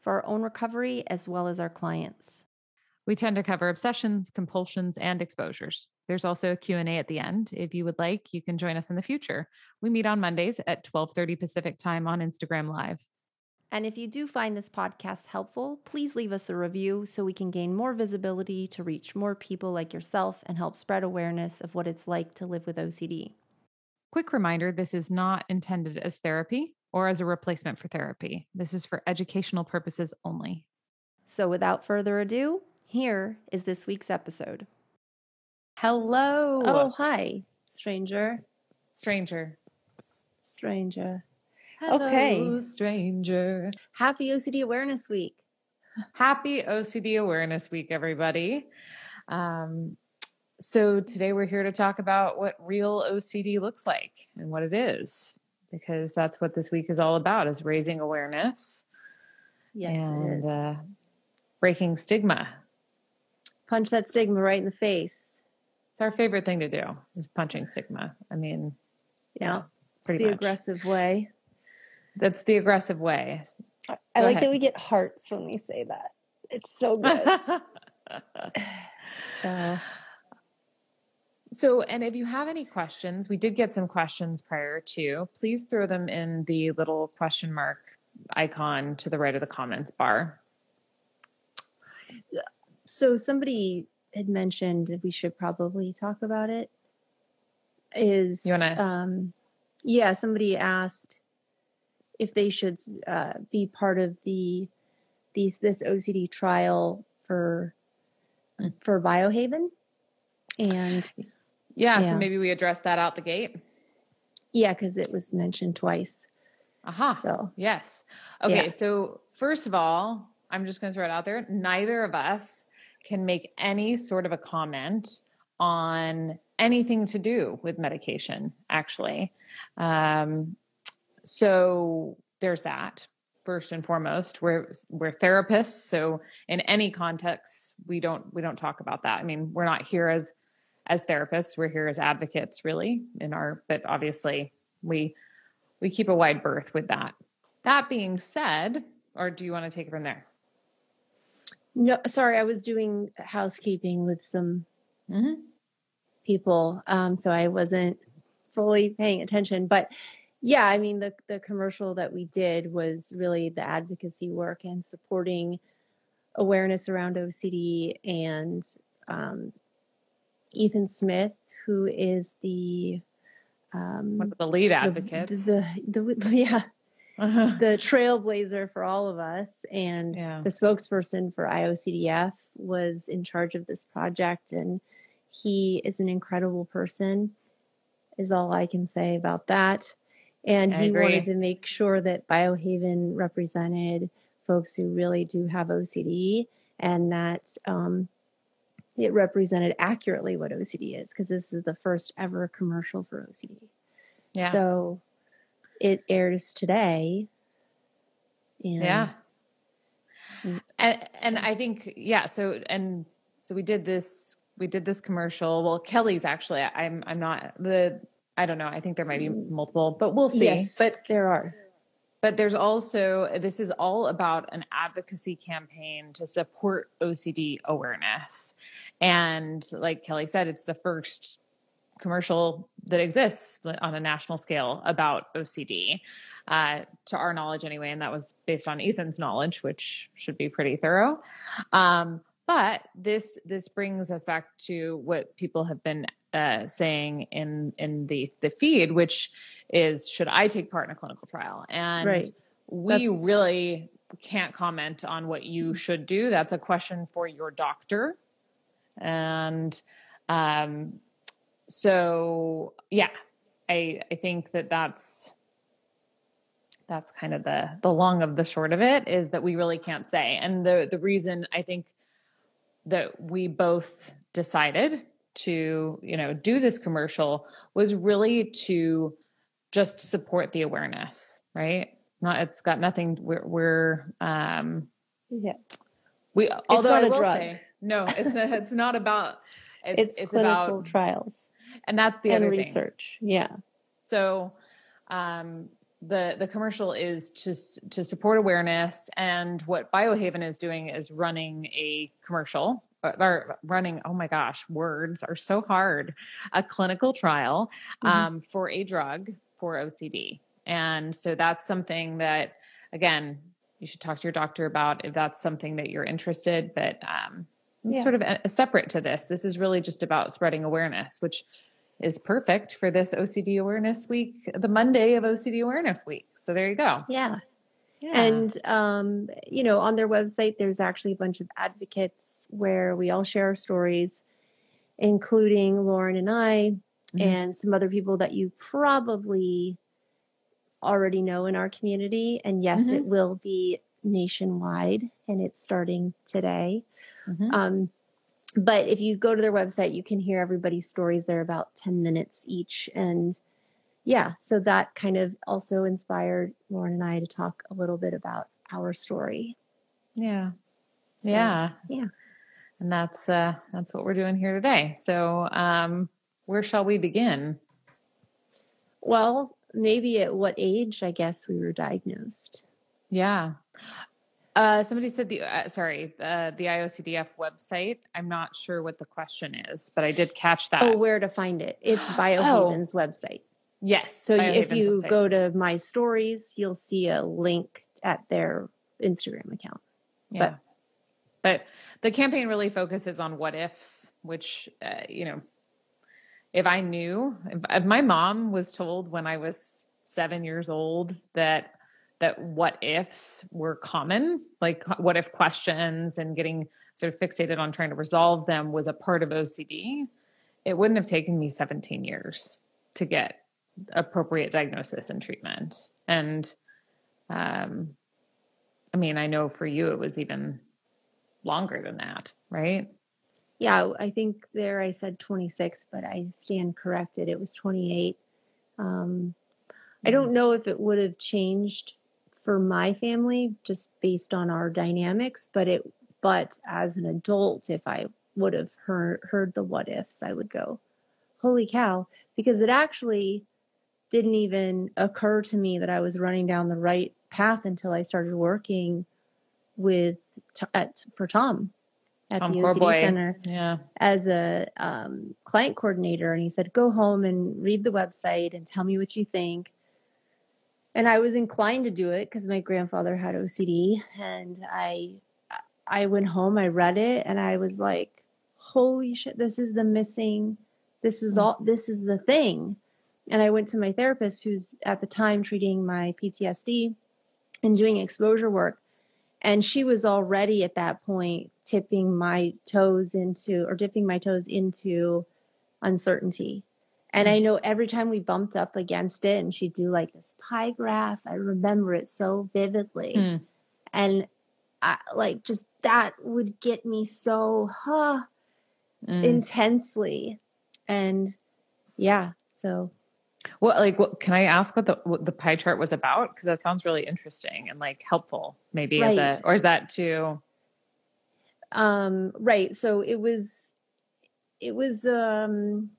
for our own recovery as well as our clients. We tend to cover obsessions, compulsions, and exposures. There's also a Q&A at the end. If you would like, you can join us in the future. We meet on Mondays at 12:30 Pacific Time on Instagram Live. And if you do find this podcast helpful, please leave us a review so we can gain more visibility to reach more people like yourself and help spread awareness of what it's like to live with OCD. Quick reminder this is not intended as therapy or as a replacement for therapy. This is for educational purposes only. So without further ado, here is this week's episode. Hello. Oh, hi, stranger. Stranger. Stranger. Hello, Okay. stranger. Happy OCD Awareness Week. Happy OCD Awareness Week, everybody. Um, so today we're here to talk about what real OCD looks like and what it is, because that's what this week is all about: is raising awareness Yes, and uh, breaking stigma. Punch that stigma right in the face. It's our favorite thing to do is punching stigma. I mean, Yeah. It's pretty the much. aggressive way. that's the aggressive way. I Go like ahead. that we get hearts when we say that. It's so good. so So, and if you have any questions, we did get some questions prior to, please throw them in the little question mark icon to the right of the comments bar. so somebody had mentioned that we should probably talk about it. Is You wanna- um yeah, somebody asked if they should uh, be part of the these this OCD trial for Mm. for Biohaven. And Yeah, Yeah. so maybe we address that out the gate. yeah, because it was mentioned twice. Aha. So Yes. Okay. Yeah. So, first of all, I'm just going to throw it out there. Neither of us can make any sort of a comment on anything to do with medication, actually. Um, so, there's that. First and foremost, we're we're therapists, so in any context, we don't we don't talk about that. I mean, we're not here as as therapists; we're here as advocates, really. In our, but obviously, we we keep a wide berth with that. That being said, or do you want to take it from there? no, sorry, I was doing housekeeping with some Mm-hmm. people, um, so I wasn't fully paying attention. But yeah, I mean the the commercial that we did was really the advocacy work and supporting awareness around OCD and um, Ethan Smith, who is the um, One of the lead the- advocates. the, the, yeah Uh-huh. the trailblazer for all of us and yeah. the spokesperson for IOCDF was in charge of this project and he is an incredible person is all I can say about that. And I he agree. wanted to make sure that Biohaven represented folks who really do have OCD and that um, it represented accurately what OCD is because this is the first ever commercial for OCD. Yeah. So it airs today. And yeah. Mm. And, and I think, yeah. So, and so we did this, we did this commercial. Well, Kelly's actually, I'm, I'm not the, I don't know. I think there might be multiple, but we'll see. Yes, But there are. But there's also this is all about an advocacy campaign to support OCD awareness. And like Kelly said, it's the first commercial that exists on a national scale about OCD, uh, to our knowledge anyway. And that was based on Ethan's knowledge, which should be pretty thorough. Um, but this this brings us back to what people have been uh, saying in in the the feed, which is should I take part in a clinical trial? And Right. we That's- really can't comment on what you should do. That's a question for your doctor. And um, so, yeah, I I think that that's that's kind of the the long of the short of it is that we really can't say. And the the reason I think that we both decided to, you know, do this commercial was really to just support the awareness, right? Not it's got nothing we're, we're um Yeah. we although not I a will drug. say no, it's not, it's not about it's It's, it's, clinical about trials and that's the and other thing. research. Yeah. So um, the the commercial is to to support awareness, and what Biohaven is doing is running a commercial or- or running. Oh my gosh, words are so hard. A clinical trial Mhm. um, for a drug for OCD, and so that's something that again you should talk to your doctor about if that's something that you're interested. But um, Yeah. sort of a, separate to this. This is really just about spreading awareness, which is perfect for this OCD Awareness Week, the Monday of OCD Awareness Week. So there you go. Yeah. Yeah. And um, you know, on their website, there's actually a bunch of advocates where we all share our stories, including Lauren and I, Mhm. and some other people that you probably already know in our community. And yes, Mhm. it will be nationwide, and it's starting today. Mhm. Um, but if you go to their website, you can hear everybody's stories. They're about 10 minutes each. And yeah, so that kind of also inspired Lauren and I to talk a little bit about our story. yeah. So, yeah. yeah. And that's uh that's what we're doing here today. So um where shall we begin? Well, maybe at what age, I guess, we were diagnosed. Yeah. Uh, somebody said the uh, sorry uh, the IOCDF website. I'm not sure what the question is, but I did catch that. Oh, where to find it? It's Biohaven's website. yes. So if you website. go to my stories, you'll see a link at their Instagram account. Yeah. But, the campaign really focuses on what ifs, which, uh, you know, if I knew, if, if my mom was told when I was seven years old that that what ifs were common, like what if questions and getting sort of fixated on trying to resolve them was a part of OCD, it wouldn't have taken me 17 years to get appropriate diagnosis and treatment. And um, I mean, I know for you it was even longer than that, right? Yeah, I think there I said 26, but I stand corrected. It was 28. Um, I don't know if it would have changed for my family just based on our dynamics, but it but as an adult, if I would have heard heard the what ifs, I would go, "Holy cow!" Because it actually didn't even occur to me that I was running down the right path until I started working with at for Tom at Tom the OCD boy. center Yeah. as a um, client coordinator and he said go home and read the website and tell me what you think and i was inclined to do it because my grandfather had ocd and i i went home i read it and i was like holy shit this is the missing this is mm. all this is the thing. And i went to my therapist who's at the time treating my ptsd and doing exposure work and she was already at that point tipping my toes into or dipping my toes into uncertainty and i know every time we bumped up against it and she'd do like this pie graph i remember it so vividly Hmm. and I, like just that would get me so huh, Mm. intensely and yeah so Well, like, what, can I ask what the what the pie chart was about? Because that sounds really interesting and like helpful, maybe as a, or is that too? um right so it was it was um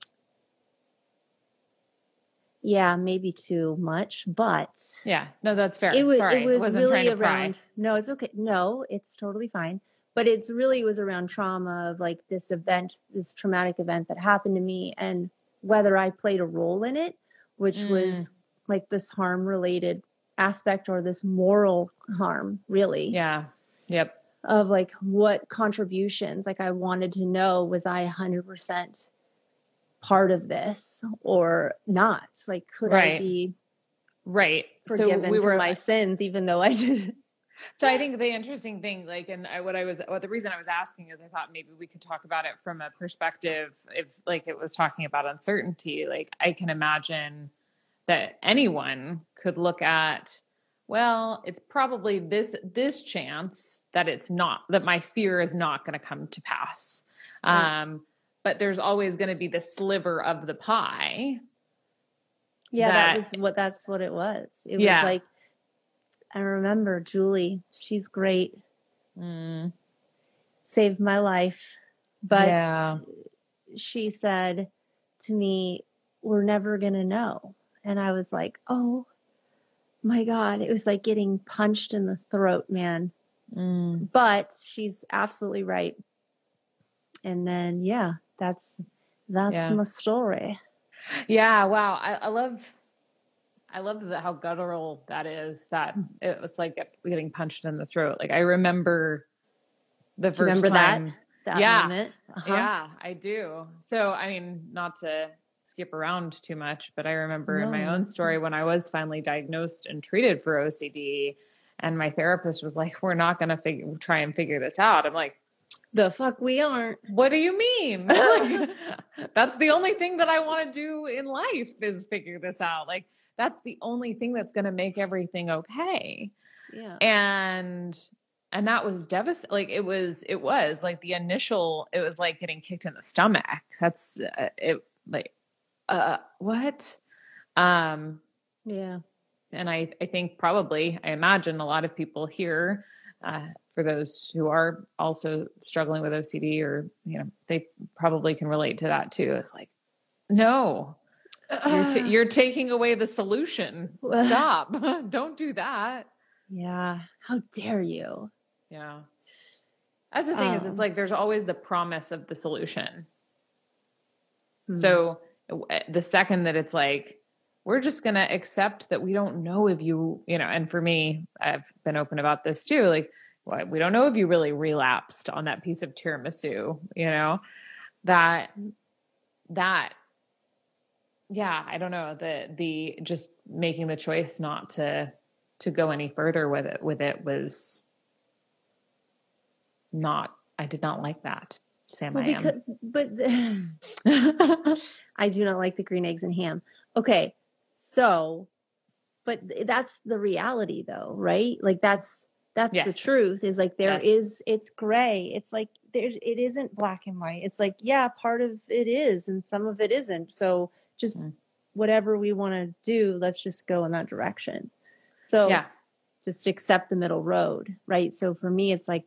yeah maybe too much but Yeah, no, that's fair. it was Sorry, it was I really around no it's okay no it's totally fine but it's really it was around trauma of like this event this traumatic event that happened to me and whether i played a role in it which Mm. was like this harm related aspect or this moral harm really Yeah. Yep. of like what contributions like i wanted to know was i 100% part of this or not like could i be Right. forgiven so we for were my sins even though i did So I think the interesting thing, like, and I, what I was, what the reason I was asking is I thought maybe we could talk about it from a perspective, if like it was talking about uncertainty, like I can imagine that anyone could look at well, it's probably this this chance that it's not that my fear is not going to come to pass. Right. Um, but there's always going to be the sliver of the pie. Yeah, that, that- was what that's what it was. It Yeah. was like I remember Julie, she's great, Mm, saved my life. But Yeah. she said to me, We're never gonna know. And I was like, Oh my God. It was like getting punched in the throat, man. mm. But she's absolutely right. And then yeah, that's that's Yeah. my story. Yeah, wow. I, I love I love the, how guttural that is. That it was like getting punched in the throat. Like I remember the first remember that? time. That Yeah. moment. Uh-huh. Yeah, I do. So I mean, not to skip around too much, but I remember in my own story when I was finally diagnosed and treated for OCD, and my therapist was like, "We're not going to figure try and figure this out." I'm like. The fuck we aren't. What do you mean? Like, that's the only thing that I want to do in life is figure this out. Like that's the only thing that's going to make everything okay. Yeah. And and that was devastating. Like it was it was like the initial it was like getting kicked in the stomach. That's uh, it like uh what? Um Yeah. and I, I think probably i imagine a lot of people here uh, for those who are also struggling with ocd or you know they probably can relate to that too it's like no you're, t- you're taking away the solution stop don't do that yeah. How dare you? yeah that's the thing is Um, it's like there's always the promise of the solution Hmm. So the second that it's like, we're just going to accept that we don't know if you, you know, and for me, I've been open about this too. Like, well, we don't know if you really relapsed on that piece of tiramisu, you know, that, that, yeah, I don't know. The, the just making the choice not to, to go any further with it, with it was not, I did not like that. Sam, Well, I am. because, but I do not like the green eggs and ham. Okay, so, but that's the reality, though, right? Like that's that's the truth. Is like there Yes. is it's gray. It's like there it isn't black and white. It's like yeah, part of it is, and some of it isn't. So just Mm. whatever we want to do, let's just go in that direction. So yeah. just accept the middle road, right? So for me, it's like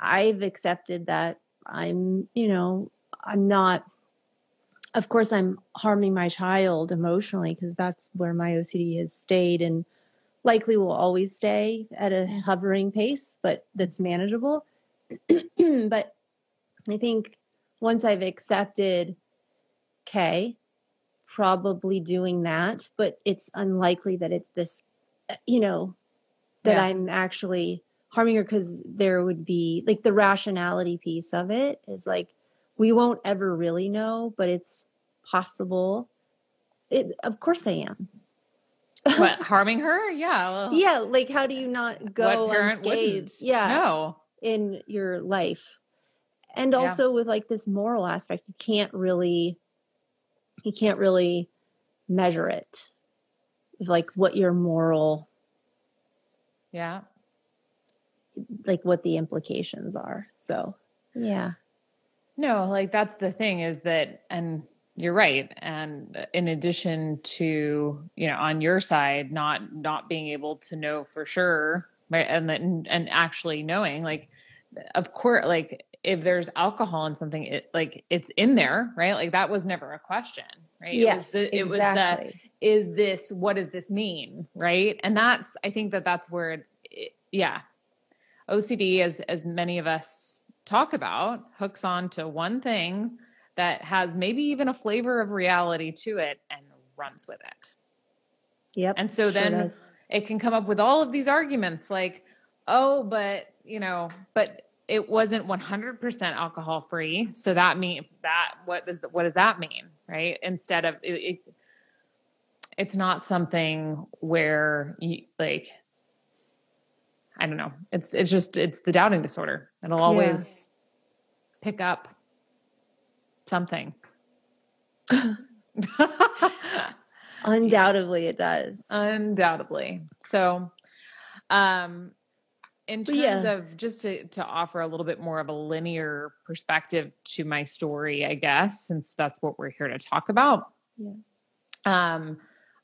I've accepted that I'm, you know, I'm not, of course, I'm harming my child emotionally because that's where my OCD has stayed and likely will always stay at a hovering pace, but that's manageable. but I think once I've accepted, okay, probably doing that, but it's unlikely that it's this, uh, you know, that Yeah. I'm actually harming her because there would be like the rationality piece of it is like we won't ever really know, but it's possible. It, of course I am. What harming her yeah well, Yeah, like how do you not go unscathed? Yeah, no in your life, and Yeah. also with like this moral aspect, you can't really, you can't really measure it, like what your moral, yeah like what the implications are. So, yeah, no like that's the thing is that and you're right. And in addition to you know on your side not not being able to know for sure right? And then and actually knowing like of course like if there's alcohol in something it like it's in there right? Like that was never a question right? Yes, it was the, it was the exactly. is this what does this mean right? And that's i think that that's where it, it, yeah. Ocd as as many of us talk about hooks on to one thing that has maybe even a flavor of reality to it and runs with it. Yep. and so sure then does. it can come up with all of these arguments like oh but you know but it wasn't 100% alcohol free so that mean that what does what does that mean? Right? Instead of it, it it's not something where you like i don't know. It's it's just it's the doubting disorder. It'll always pick up something undoubtedly it does. undoubtedly so Um, in terms yeah. of just to to offer a little bit more of a linear perspective to my story, I guess, since that's what we're here to talk about. Yeah. Um,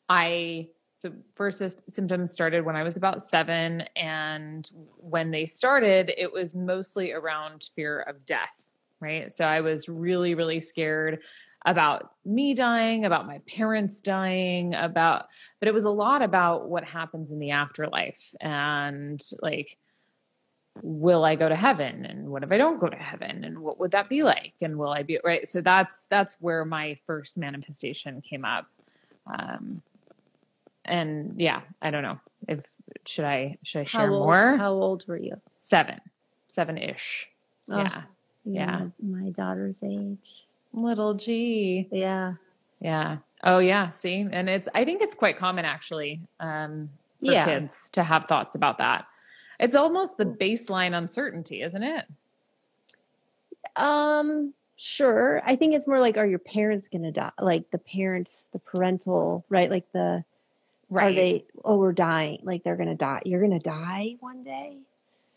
I so first symptoms started when I was about seven, and when they started, it was mostly around fear of death. Right, so I was really, really scared about me dying, about my parents dying, about, but it was a lot about what happens in the afterlife and like, will I go to heaven? And what if I don't go to heaven? And what would that be like? And will I be right? So that's that's where my first manifestation came up. Um, and yeah, I don't know if should I should I share How old, more? how old were you? seven, seven ish. Oh. Yeah, Yeah. My, my daughter's age. little G. Yeah. Yeah. Oh yeah. See, and it's I think it's quite common actually um, for Yeah. kids to have thoughts about that. It's almost the baseline uncertainty, isn't it? Um, sure. I think it's more like, are your parents going to die? Like the parents, the parental, right? Like the, right. are they, oh, we're dying. Like they're going to die. You're going to die one day.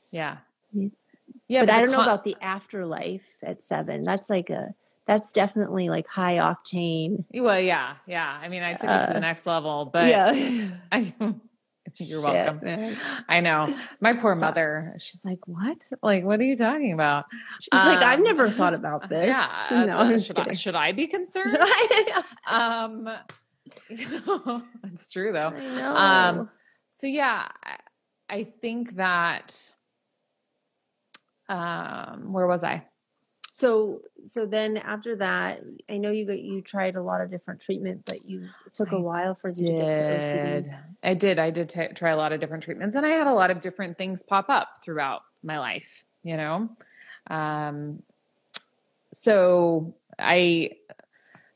Yeah. Yeah. Yeah. but I don't know about the afterlife at seven. That's like a, that's definitely like high octane. Well, yeah, yeah. I mean, I took it to Uh, the next level, but yeah. I, you're Shit, welcome. man. I know. My poor Sucks. mother. She's like, "What? Like, what are you talking about?" She's like, I've Um, never thought about this. Yeah. No, uh, should, I, should I be concerned? um, it's true though. Um, So yeah, I, I think that. Um, where was I? So so then after that, I know you got you tried a lot of different treatment, but you it took a I while for you to get to OCD. Did I did I did t- try a lot of different treatments, and I had a lot of different things pop up throughout my life. You know, um, so I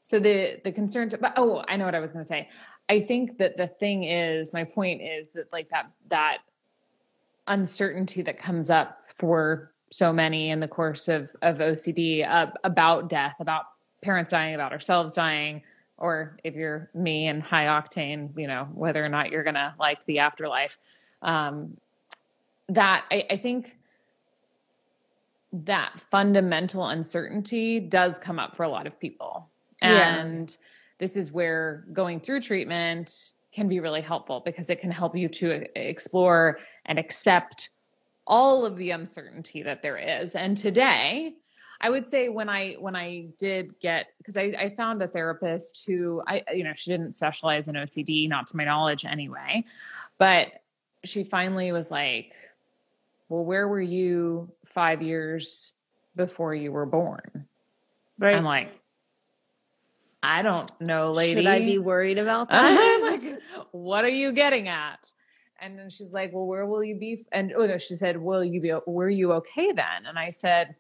so the the concerns. But oh, I know what I was going to say. I think that the thing is, my point is that like that that uncertainty that comes up for so many in the course of of OCD uh, about death, about parents dying, about ourselves dying, or if you're me and high octane, you know whether or not you're gonna like the afterlife. Um, that I, I think that fundamental uncertainty does come up for a lot of people, Yeah. and this is where going through treatment can be really helpful because it can help you to explore and accept all of the uncertainty that there is. And today, I would say when I when I did get because I, I found a therapist who I you know she didn't specialize in OCD, not to my knowledge anyway, but she finally was like, "Well, where were you five years before you were born?" Right. I'm like, "I don't know, lady. Should I be worried about I'm that? like, what are you getting at? And then she's like, well, where will you be? And oh no, she said, will you be? Were you okay then? And I said,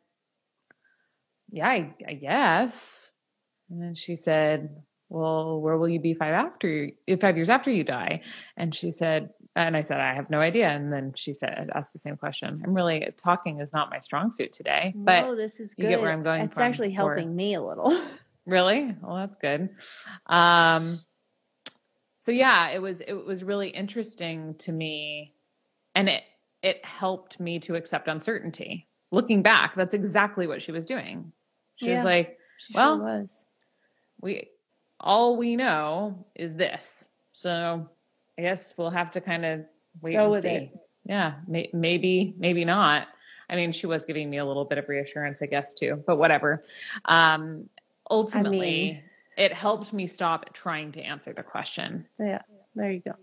yeah, I, I guess. And then she said, well, where will you be five after five years after you die? And she said, and I said, I have no idea. And then she said, asked the same question. I'm really talking is not my strong suit today, but no, this is you good. get where I'm going It's actually or- helping me a little. Really? Well, that's good. Um, so yeah, it was it was really interesting to me, and it it helped me to accept uncertainty. Looking back, that's exactly what she was doing. She Yeah. was like, Well, sure was. "We all we know is this, so I guess we'll have to kind of wait Go and see." it. Yeah, may, maybe maybe not. I mean, she was giving me a little bit of reassurance, I guess, too. But whatever. Um, ultimately, it helped me stop trying to answer the question, Yeah. There you go.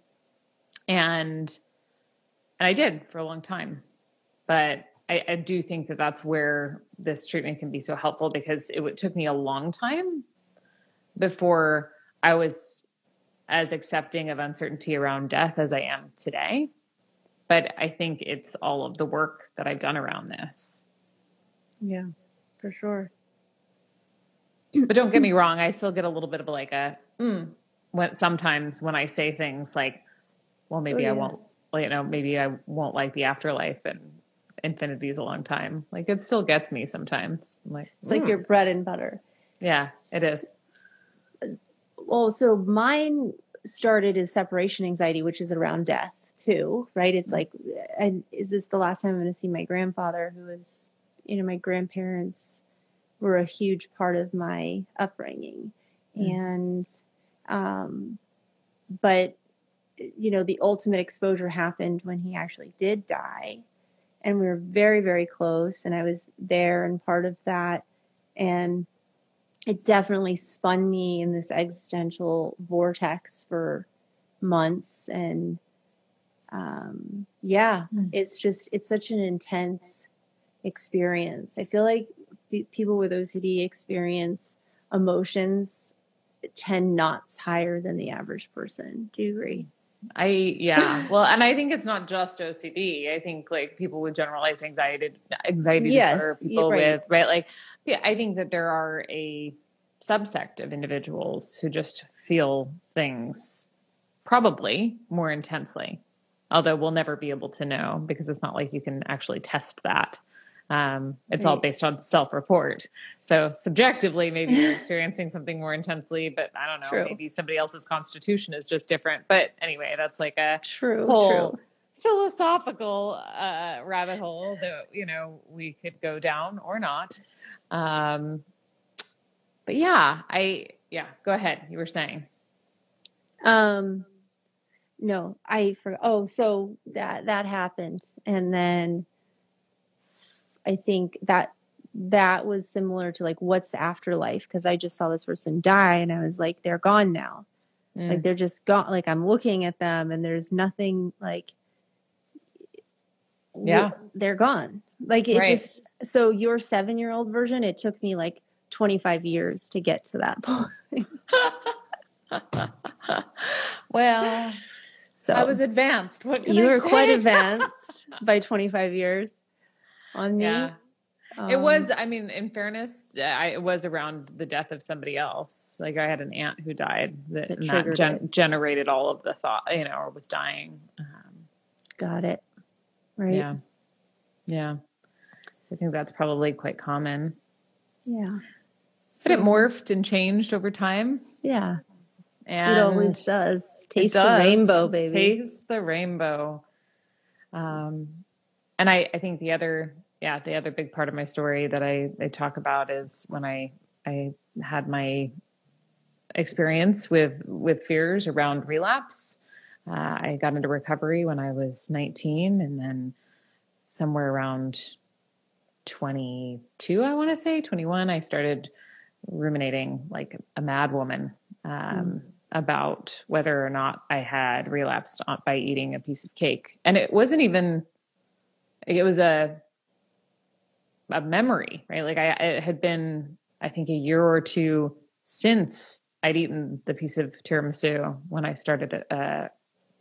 and and I did for a long time. But I, I do think that that's where this treatment can be so helpful because it would, took me a long time before I was as accepting of uncertainty around death as I am today. But I think it's all of the work that I've done around this. Yeah. For sure. But don't get me wrong i still get a little bit of like a mm, when sometimes when i say things like well maybe Oh, i won't you know maybe i won't like the afterlife and infinity is a long time like it still gets me sometimes I'm like It's like "Mm." your bread and butter. yeah it is Well, so mine started as separation anxiety, which is around death too, right? It's like, and is this the last time I'm going to see my grandfather, who was, you know, my grandparents were a huge part of my upbringing, mm. and, um, but you know, the ultimate exposure happened when he actually did die, and we were very, very close, and I was there and part of that, and it definitely spun me in this existential vortex for months. And um, yeah mm. it's just it's such an intense experience. I feel like people with ocd experience emotions 10 knots higher than the average person do you agree I yeah. Well, and I think it's not just OCD. I think like people with generalized anxiety anxiety yes, disorder, people right. with right like yeah, I think that there are a subsect of individuals who just feel things probably more intensely. Although we'll never be able to know because it's not like you can actually test that. Um, it's right. all based on self report. So subjectively, maybe you're experiencing something more intensely, but I don't know, true. maybe somebody else's constitution is just different. But anyway, that's like a true, whole true. philosophical uh, rabbit hole that, you know, we could go down or not. Um, but yeah, I, yeah, go ahead. You were saying. Um, no, I forgot. Oh, so that, that happened. And then, I think that that was similar to like what's afterlife because I just saw this person die and I was like they're gone now. Mm. Like they're just gone like I'm looking at them and there's nothing like yeah they're gone. Like it right. just so your 7-year-old version it took me like 25 years to get to that point. well, so I was advanced. What you I were say? quite advanced by 25 years on me. Yeah. Um, it was, I mean, in fairness, I, it was around the death of somebody else. Like I had an aunt who died that, that, that gen- generated all of the thought, you know, or was dying. Um, Got it. Right. Yeah. Yeah. So I think that's probably quite common. Yeah. So, but it morphed and changed over time. Yeah. And it always does. Taste does. the rainbow, baby. Taste the rainbow. Um, and I, I think the other yeah, the other big part of my story that I, I talk about is when I I had my experience with with fears around relapse. Uh, I got into recovery when I was 19, and then somewhere around 22, I want to say 21, I started ruminating like a mad woman um, mm. about whether or not I had relapsed by eating a piece of cake, and it wasn't even. It was a a memory, right? Like I, it had been, I think, a year or two since I'd eaten the piece of tiramisu when I started uh,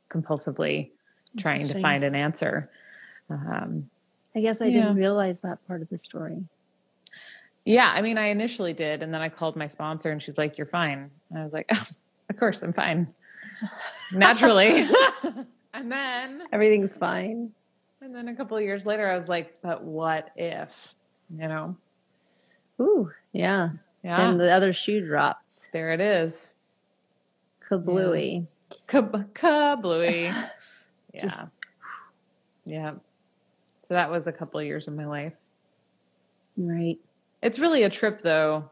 compulsively trying to find an answer. Um, I guess I yeah. didn't realize that part of the story. Yeah, I mean, I initially did, and then I called my sponsor, and she's like, "You're fine." And I was like, oh, "Of course, I'm fine." Naturally, and then everything's fine. And then a couple of years later, I was like, but what if, you know? Ooh, yeah. Yeah. And the other shoe dropped. There it is. Kablooey. Yeah. Kab- kablooey. yeah. Just... Yeah. So that was a couple of years of my life. Right. It's really a trip, though,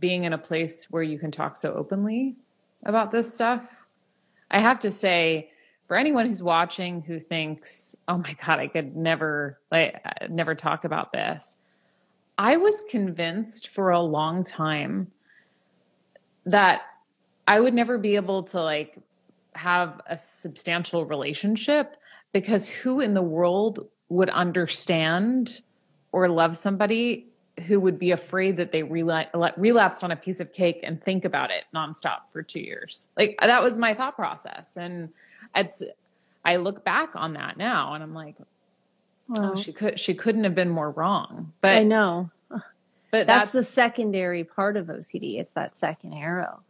being in a place where you can talk so openly about this stuff. I have to say, for anyone who's watching who thinks, "Oh my god, I could never like never talk about this." I was convinced for a long time that I would never be able to like have a substantial relationship because who in the world would understand or love somebody who would be afraid that they relapsed on a piece of cake and think about it nonstop for two years. Like that was my thought process. And it's I look back on that now and I'm like, well, oh, she could she couldn't have been more wrong. But I know. But that's, that's the secondary part of OCD. It's that second arrow,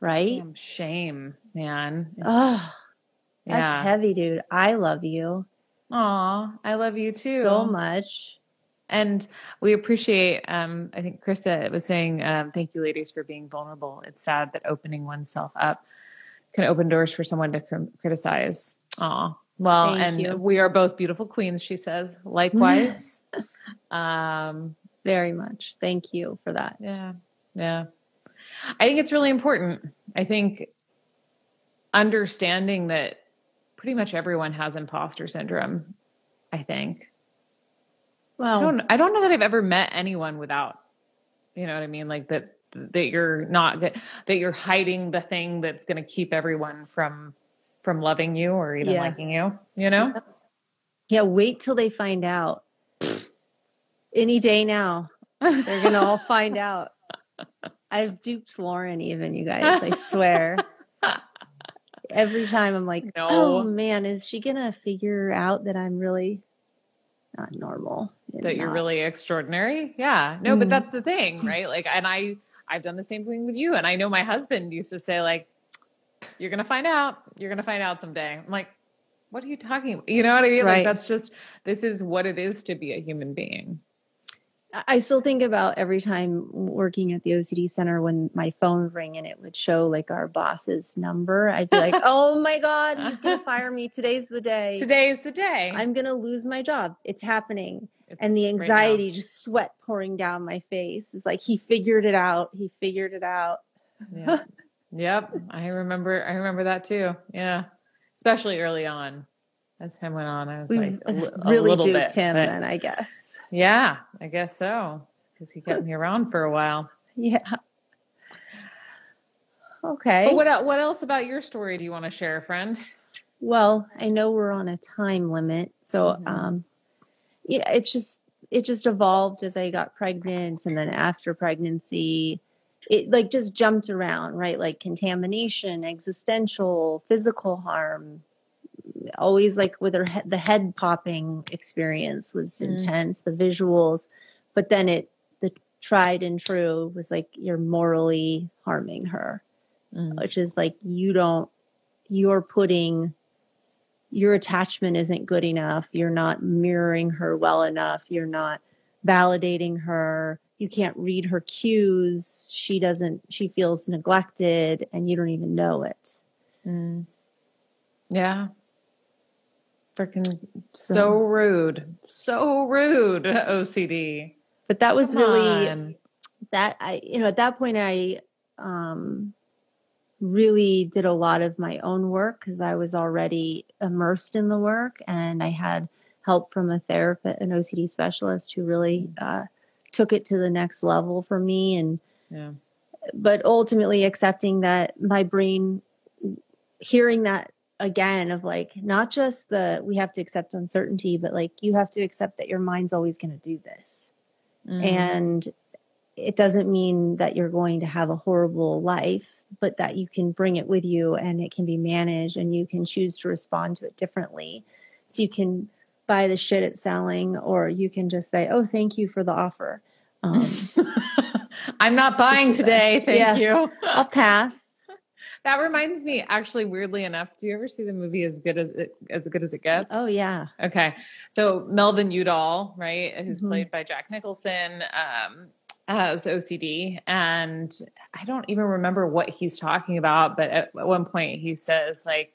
right? Damn shame, man. Oh, that's yeah. heavy, dude. I love you. Aw, I love you too. So much. And we appreciate, um, I think Krista was saying, um, thank you, ladies, for being vulnerable. It's sad that opening oneself up can open doors for someone to criticize. Oh, well, Thank and you. we are both beautiful queens, she says. Likewise. um, Very much. Thank you for that. yeah. Yeah. I think it's really important. I think understanding that pretty much everyone has imposter syndrome, I think. I Well, don't I don't know that I've ever met anyone without you know what I mean like that that you're not that you're hiding the thing that's going to keep everyone from from loving you or even Yeah. liking you, you know? yeah, wait till they find out. Any day now. They're going to all find out. I've duped Lauren, even, you guys. I swear. Every time I'm like, No. oh man, is she going to figure out that I'm really not normal? that you're really extraordinary. Yeah. No, but Mhm. that's the thing, right? Like and I I've done the same thing with you and I know my husband used to say like you're going to find out. You're going to find out someday. I'm like what are you talking about? You know what I mean? Right. Like that's just this is what it is to be a human being. I- still think about every time working at the OCD center when my phone would ring and it would show like our boss's number. I'd be like, oh my God, he's going to fire me. Today's the day. Today's the day. I'm going to lose my job. It's happening. It's and the right anxiety, just sweat pouring down my face. It's like he figured it out. He figured it out. Yeah. yep. I remember I remember that too. Yeah. Especially early on. As time went on, I was We like a, a really little duped bit, him but- then, I guess. Yeah, I guess so. Because he kept me around for a while. Yeah. Okay. But what what else about your story do you want to share, friend? Well, I know we're on a time limit, so Mhm. um, yeah, it's just it just evolved as I got pregnant, and then after pregnancy, it like just jumped around, right? Like contamination, existential, physical harm. Always like with her he- the head popping experience was Mm. intense, the visuals, but then it the tried and true was like you're morally harming her which is like you don't you're putting your attachment isn't good enough you're not mirroring her well enough you're not validating her you can't read her cues she doesn't she feels neglected and you don't even know it Mm. Yeah. Freaking so, So- rude. So rude, OCD. but that was Come really on. that i you know at that point i um really did a lot of my own work because i was already immersed in the work and i had help from a therapist an ocd specialist who really uh, took it to the next level for me and Yeah. but ultimately accepting that my brain hearing that again of like not just the we have to accept uncertainty but like you have to accept that your mind's always going to do this Mm. and it doesn't mean that you're going to have a horrible life but that you can bring it with you and it can be managed and you can choose to respond to it differently so you can buy the shit it's selling or you can just say oh thank you for the offer um, I'm not buying today. Thank Yeah. you. i'll pass That reminds me, actually, weirdly enough, do you ever see the movie As Good as It, as Good as It Gets? oh yeah Okay. So Melvin Udall, right, who's Mhm. played by Jack Nicholson, um, has OCD. And I don't even remember what he's talking about, but at, at one point he says, like,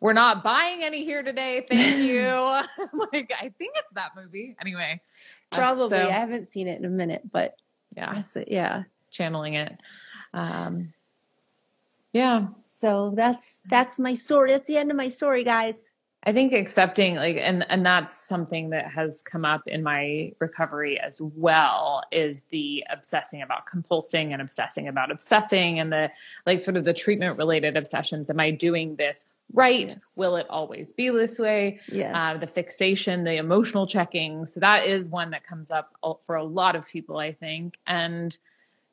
we're not buying any here today. Thank you. like, I think it's that movie. Anyway. uh, probably so, i haven't seen it in a minute but yeah, yeah channeling it. Um, yeah. so that's that's my story that's the end of my story guys I think accepting like and and that's something that has come up in my recovery as well is the obsessing about compulsing and obsessing about obsessing and the like sort of the treatment related obsessions. Am I doing this right? Yes. will it always be this way? Yeah uh, the fixation the emotional checking. So that is one that comes up for a lot of people I think. And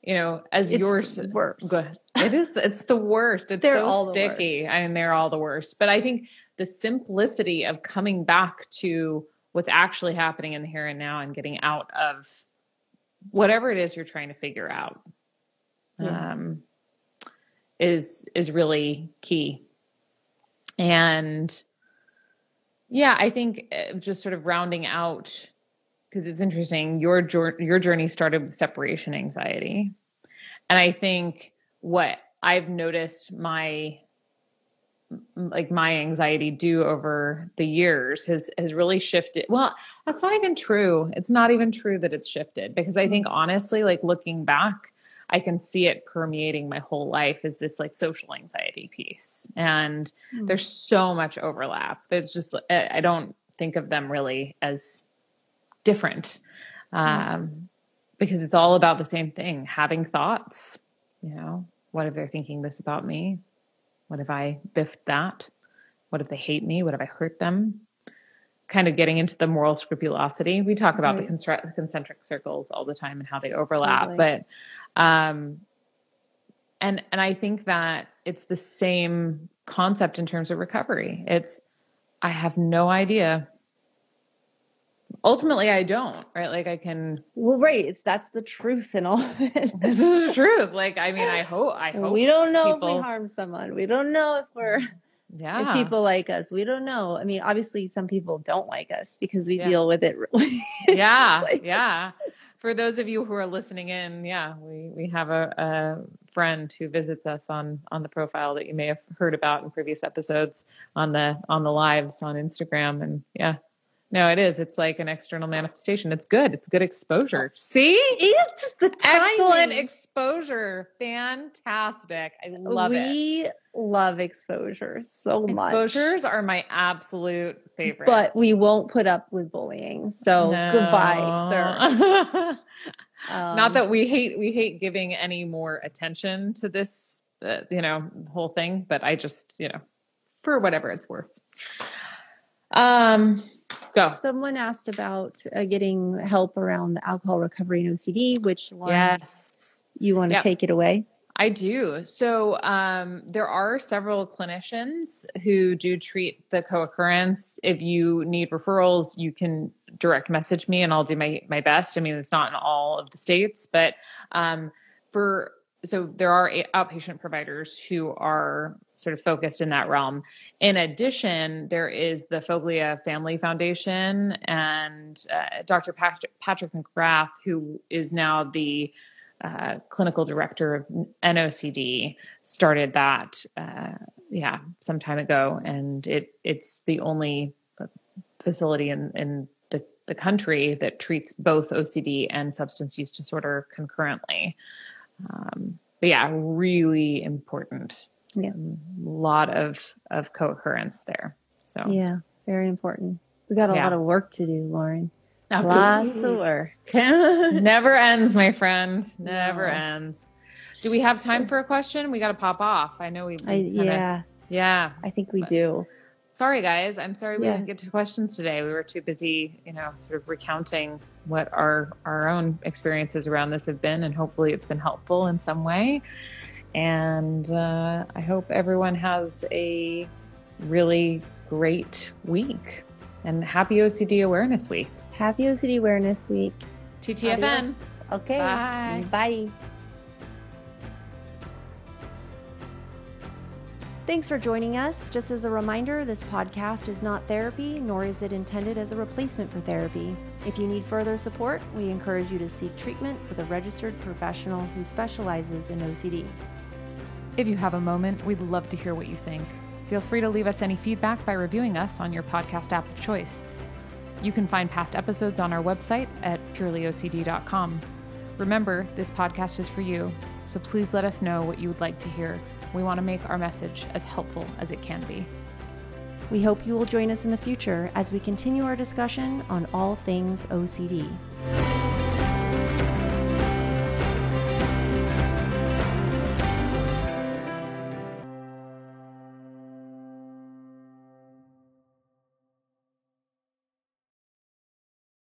you know as It's yours worst. Good. It is. It's the worst. It's so sticky. I mean, they're all the worst. But I think the simplicity of coming back to what's actually happening in the here and now and getting out of whatever it is you're trying to figure out Yeah. um, is is really key. And yeah, I think uh, just sort of rounding out because it's interesting. Your your journey started with separation anxiety, and I think what I've noticed my like my anxiety do over the years has has really shifted. Well that's not even true. It's not even true that it's shifted because i think honestly like looking back i can see it permeating my whole life is this like social anxiety piece. And mm-hmm. there's so much overlap. There's just i don't think of them really as different um, because it's all about the same thing having thoughts you know what if they're thinking this about me what if I biffed that? What if they hate me? What if I hurt them? Kind of getting into the moral scrupulosity. We talk about right. the concentric circles all the time and how they overlap, totally. but um, and and I think that it's the same concept in terms of recovery. It's I have no idea ultimately I don't, right? Like I can Well, right. It's that's the truth and all of it. this is the truth. Like I mean, I hope I hope we don't know people... if we harm someone. We don't know if we're yeah. If people like us. We don't know. I mean, obviously some people don't like us because we yeah. deal with it really. yeah. like, yeah. For those of you who are listening in, yeah, we we have a, a friend who visits us on on the profile that you may have heard about in previous episodes on the on the lives on Instagram and yeah no, it is. It's like an external manifestation. It's good. It's good exposure. See? It's the timing. excellent exposure. Fantastic. I love we it. We love exposure so much. Exposures are my absolute favorite. But we won't put up with bullying. So no. goodbye, sir. um, Not that we hate we hate giving any more attention to this, uh, you know, whole thing. But I just, you know, for whatever it's worth. Um Go. Someone asked about uh, getting help around the alcohol recovery and OCD, which yes, you want to yep. take it away? I do. So um, there are several clinicians who do treat the co-occurrence. If you need referrals, you can direct message me, and I'll do my my best. I mean, it's not in all of the states, but um, for so there are outpatient providers who are sort of focused in that realm. In addition, there is the Foglia Family Foundation and uh, Dr. Patrick, Patrick McGrath, who is now the uh, clinical director of NOCD, started that, uh, yeah, some time ago, and it it's the only facility in in the, the country that treats both OCD and substance use disorder concurrently. Um, but yeah, really important. Yeah. A lot of of co-occurrence there. So yeah, very important. We got a yeah. lot of work to do, Lauren. Lots of work. Never ends, my friend. Never no. ends. Do we have time for a question? We got to pop off. I know we. I, yeah. Yeah. I think we do sorry guys. I'm sorry we yeah. didn't get to questions today. We were too busy you know sort of recounting what our our own experiences around this have been and hopefully it's been helpful in some way. And uh, i hope everyone has a really great week and happy ocd awareness week. Happy ocd awareness week. Ttfn Adios. okay. Bye. Bye Thanks for joining us. Just as a reminder, this podcast is not therapy, nor is it intended as a replacement for therapy. If you need further support, we encourage you to seek treatment with a registered professional who specializes in OCD. If you have a moment, we'd love to hear what you think. Feel free to leave us any feedback by reviewing us on your podcast app of choice. You can find past episodes on our website at purelyocd.com. Remember, this podcast is for you, so please let us know what you would like to hear we want to make our message as helpful as it can be. We hope you will join us in the future as we continue our discussion on all things OCD.